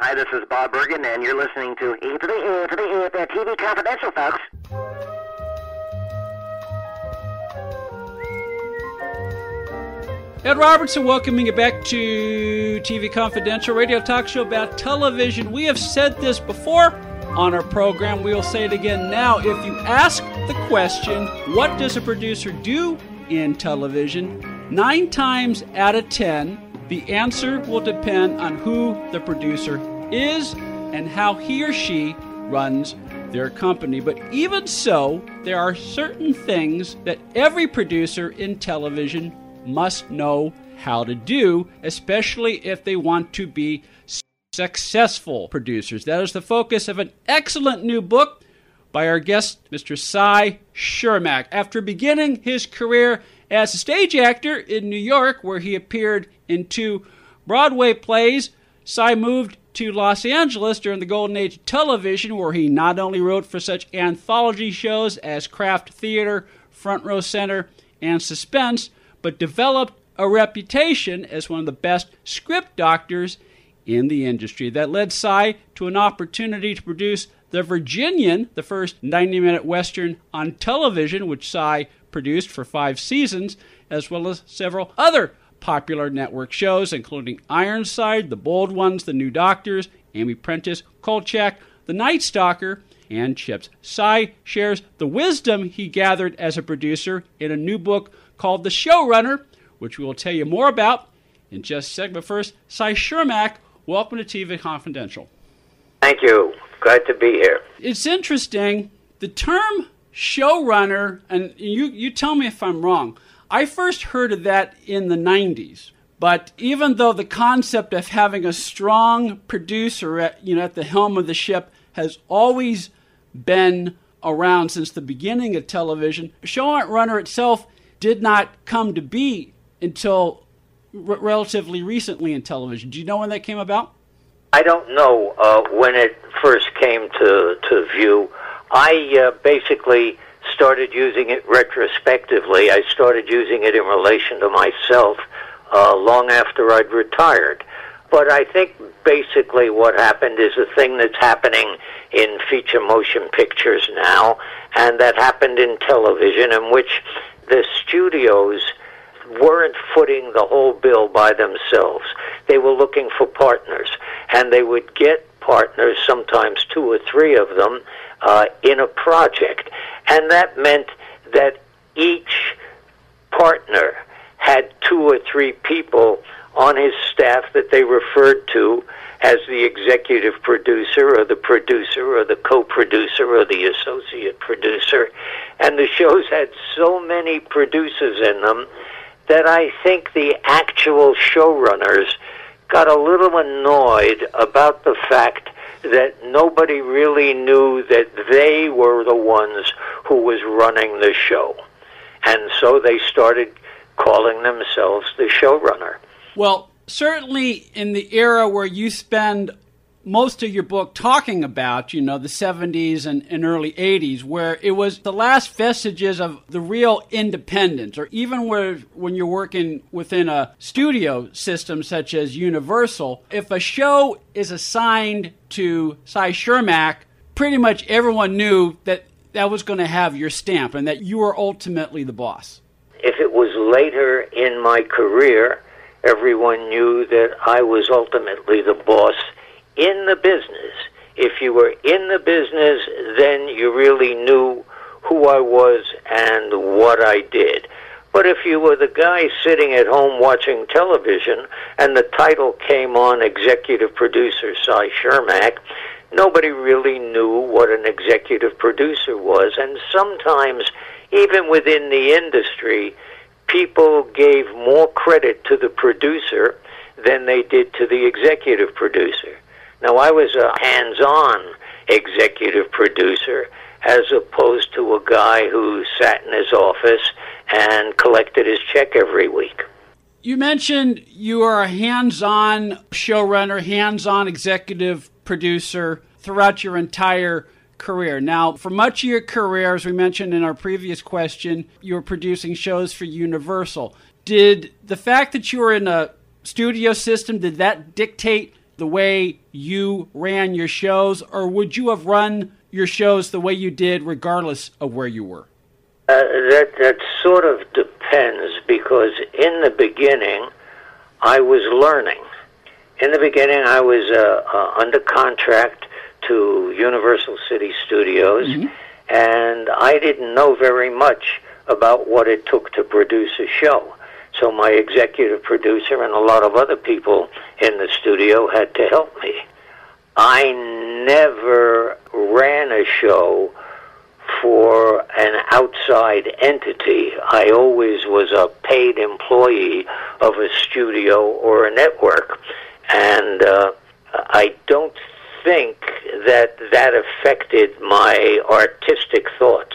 Hi, this is Bob Bergen, and you're listening to E to the E to the E at TV Confidential, folks. Ed Robertson welcoming you back to TV Confidential, radio talk show about television. We have said this before on our program. We will say it again now. If you ask the question, what does a producer do in television? Nine times out of ten, the answer will depend on who the producer is and how he or she runs their company. But even so, there are certain things that every producer in television must know how to do, especially if they want to be successful producers. That is the focus of an excellent new book by our guest, Mr. Cy Chermak. After beginning his career as a stage actor in New York, where he appeared in two Broadway plays, Cy moved to Los Angeles during the golden age of television, where he not only wrote for such anthology shows as Kraft Theater, Front Row Center, and Suspense, but developed a reputation as one of the best script doctors in the industry. That led Cy to an opportunity to produce The Virginian, the first 90 minute Western on television, which Cy produced for five seasons, as well as several other popular network shows, including Ironside, The Bold Ones, The New Doctors, Amy Prentiss, Kolchak, The Night Stalker, and Chips. Cy shares the wisdom he gathered as a producer in a new book called The Showrunner, which we will tell you more about in just a second. But first, Cy Chermak, welcome to TV Confidential. Thank you. Glad to be here. It's interesting. The term showrunner, and you, you tell me if I'm wrong, I first heard of that in the 90s. But even though the concept of having a strong producer at, you know, at the helm of the ship has always been around since the beginning of television, showrunner itself did not come to be until r- relatively recently in television. Do you know when that came about? I don't know uh, when it first came to, to view. I uh, basically started using it retrospectively. I started using it in relation to myself uh, long after I'd retired. But I think basically what happened is a thing that's happening in feature motion pictures now, and that happened in television, in which the studios weren't footing the whole bill by themselves. They were looking for partners, and they would get partners, sometimes two or three of them, uh, in a project. And that meant that each partner had two or three people on his staff that they referred to as the executive producer or the producer or the co-producer or the associate producer and the shows had so many producers in them that I think the actual showrunners got a little annoyed about the fact that nobody really knew that they were the ones who was running the show. And so they started calling themselves the showrunner. Well, certainly in the era where you spend most of your book talking about, you know, the 70s and, and, early 80s, where it was the last vestiges of the real independence, or even where when you're working within a studio system such as Universal, if a show is assigned to Cy Chermak, pretty much everyone knew that that was going to have your stamp and that you were ultimately the boss. If it was later in my career, everyone knew that I was ultimately the boss in the business. If you were in the business, then you really knew who I was and what I did. But if you were the guy sitting at home watching television and the title came on executive producer Cy Chermak, nobody really knew what an executive producer was. And sometimes, even within the industry, people gave more credit to the producer than they did to the executive producer. Now, I was a hands on executive producer as opposed to a guy who sat in his office and collected his check every week. You mentioned you are a hands on showrunner, hands on executive producer throughout your entire career. Now, for much of your career, as we mentioned in our previous question, you were producing shows for Universal. Did the fact that you were in a studio system, did that dictate the way you ran your shows, or would you have run your shows the way you did regardless of where you were? Uh, that that sort of depends because in the beginning, I was learning. In the beginning, I was uh, uh, under contract to Universal City Studios, mm-hmm. and I didn't know very much about what it took to produce a show. So my executive producer and a lot of other people in the studio had to help me. I never ran a show for an outside entity. I always was a paid employee of a studio or a network. And uh, I don't think that that affected my artistic thoughts.